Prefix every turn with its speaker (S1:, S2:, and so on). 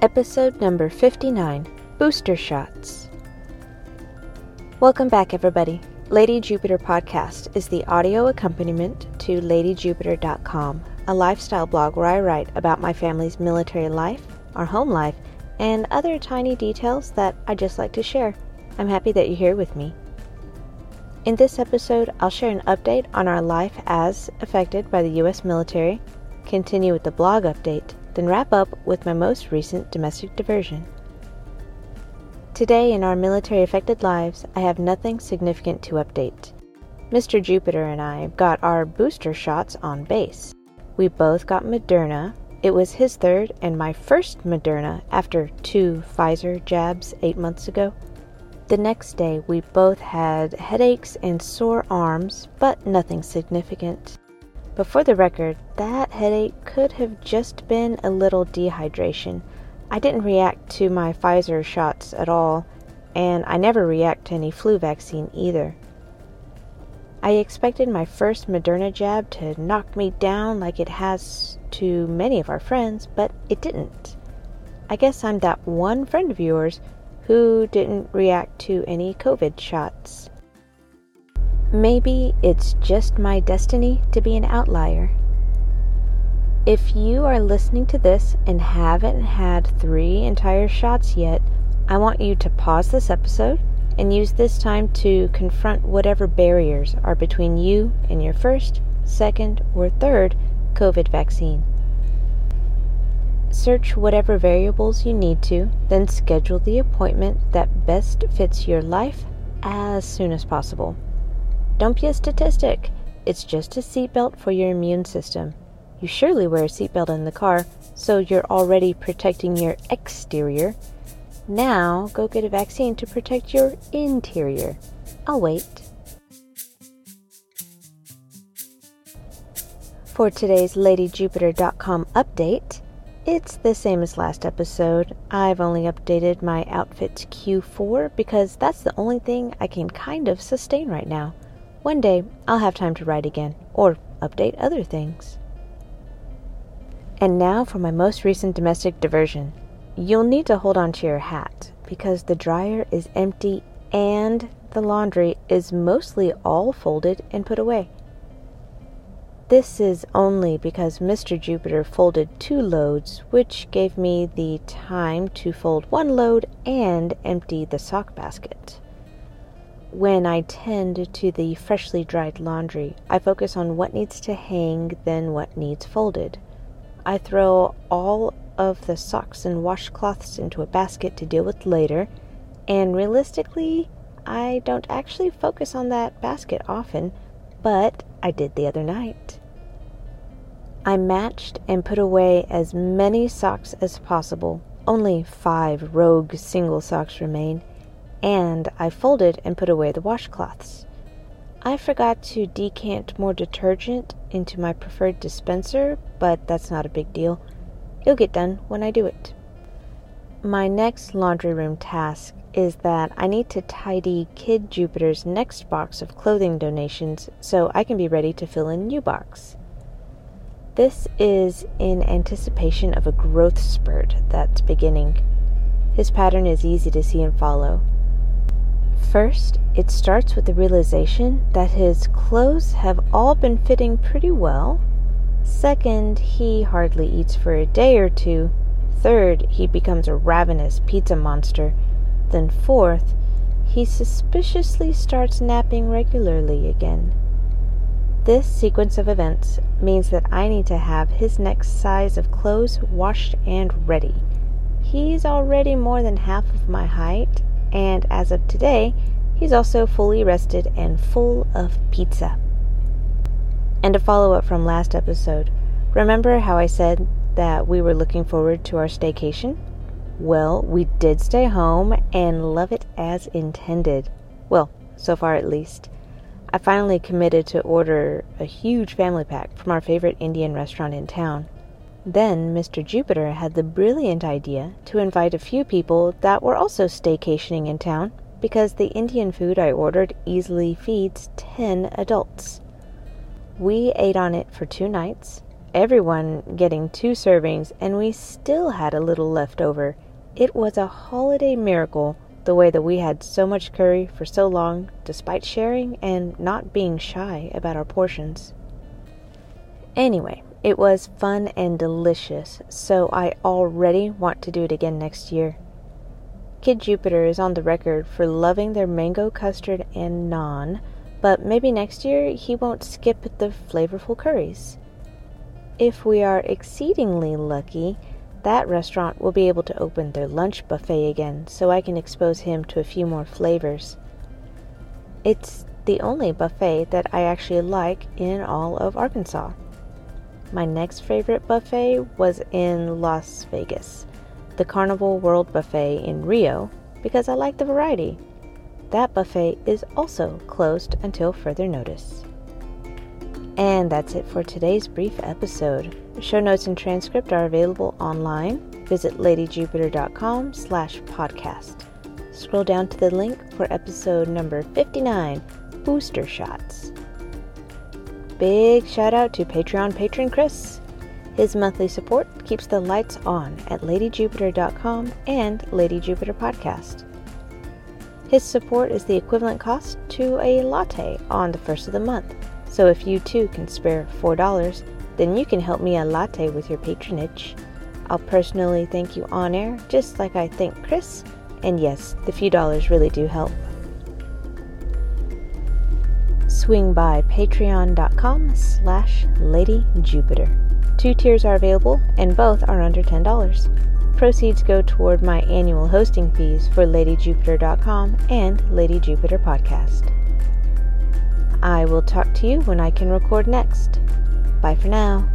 S1: Episode number 59 Booster Shots. Welcome back, everybody. Lady Jupiter Podcast is the audio accompaniment to LadyJupiter.com, a lifestyle blog where I write about my family's military life, our home life, and other tiny details that I just like to share. I'm happy that you're here with me. In this episode, I'll share an update on our life as affected by the U.S. military, continue with the blog update, then wrap up with my most recent domestic diversion. Today, in our military affected lives, I have nothing significant to update. Mr. Jupiter and I got our booster shots on base. We both got Moderna. It was his third and my first Moderna after two Pfizer jabs eight months ago. The next day, we both had headaches and sore arms, but nothing significant. But for the record, that headache could have just been a little dehydration. I didn't react to my Pfizer shots at all, and I never react to any flu vaccine either. I expected my first Moderna jab to knock me down like it has to many of our friends, but it didn't. I guess I'm that one friend of yours who didn't react to any COVID shots. Maybe it's just my destiny to be an outlier. If you are listening to this and haven't had three entire shots yet, I want you to pause this episode and use this time to confront whatever barriers are between you and your first, second, or third COVID vaccine. Search whatever variables you need to, then schedule the appointment that best fits your life as soon as possible. Don't be a statistic, it's just a seatbelt for your immune system. You surely wear a seatbelt in the car, so you're already protecting your exterior. Now, go get a vaccine to protect your interior. I'll wait. For today's LadyJupiter.com update, it's the same as last episode. I've only updated my outfit to Q4 because that's the only thing I can kind of sustain right now. One day I'll have time to write again or update other things. And now for my most recent domestic diversion. You'll need to hold on to your hat because the dryer is empty and the laundry is mostly all folded and put away. This is only because Mr. Jupiter folded two loads, which gave me the time to fold one load and empty the sock basket. When I tend to the freshly dried laundry, I focus on what needs to hang then what needs folded. I throw all of the socks and washcloths into a basket to deal with later, and realistically, I don't actually focus on that basket often, but I did the other night. I matched and put away as many socks as possible. Only five rogue single socks remain, and I folded and put away the washcloths. I forgot to decant more detergent into my preferred dispenser, but that's not a big deal. It'll get done when I do it. My next laundry room task is that I need to tidy Kid Jupiter's next box of clothing donations so I can be ready to fill in new box. This is in anticipation of a growth spurt that's beginning. His pattern is easy to see and follow. First, it starts with the realization that his clothes have all been fitting pretty well. Second, he hardly eats for a day or two. Third, he becomes a ravenous pizza monster. Then, fourth, he suspiciously starts napping regularly again. This sequence of events means that I need to have his next size of clothes washed and ready. He's already more than half of my height, and as of today, he's also fully rested and full of pizza. And a follow up from last episode. Remember how I said that we were looking forward to our staycation? Well, we did stay home and love it as intended. Well, so far at least. I finally committed to order a huge family pack from our favorite Indian restaurant in town. Then Mr. Jupiter had the brilliant idea to invite a few people that were also staycationing in town because the Indian food I ordered easily feeds 10 adults. We ate on it for two nights, everyone getting two servings, and we still had a little left over. It was a holiday miracle the way that we had so much curry for so long, despite sharing and not being shy about our portions. Anyway, it was fun and delicious, so I already want to do it again next year. Kid Jupiter is on the record for loving their mango custard and naan, but maybe next year he won't skip the flavorful curries. If we are exceedingly lucky, that restaurant will be able to open their lunch buffet again so I can expose him to a few more flavors. It's the only buffet that I actually like in all of Arkansas. My next favorite buffet was in Las Vegas, the Carnival World Buffet in Rio, because I like the variety. That buffet is also closed until further notice. And that's it for today's brief episode. Show notes and transcript are available online. Visit ladyjupiter.com slash podcast. Scroll down to the link for episode number 59, Booster Shots. Big shout out to Patreon patron Chris. His monthly support keeps the lights on at ladyjupiter.com and Lady Jupiter Podcast. His support is the equivalent cost to a latte on the first of the month. So if you too can spare $4, then you can help me a latte with your patronage. I'll personally thank you on air, just like I thank Chris. And yes, the few dollars really do help swing by patreon.com slash ladyjupiter. Two tiers are available, and both are under $10. Proceeds go toward my annual hosting fees for ladyjupiter.com and Lady Jupiter Podcast. I will talk to you when I can record next. Bye for now.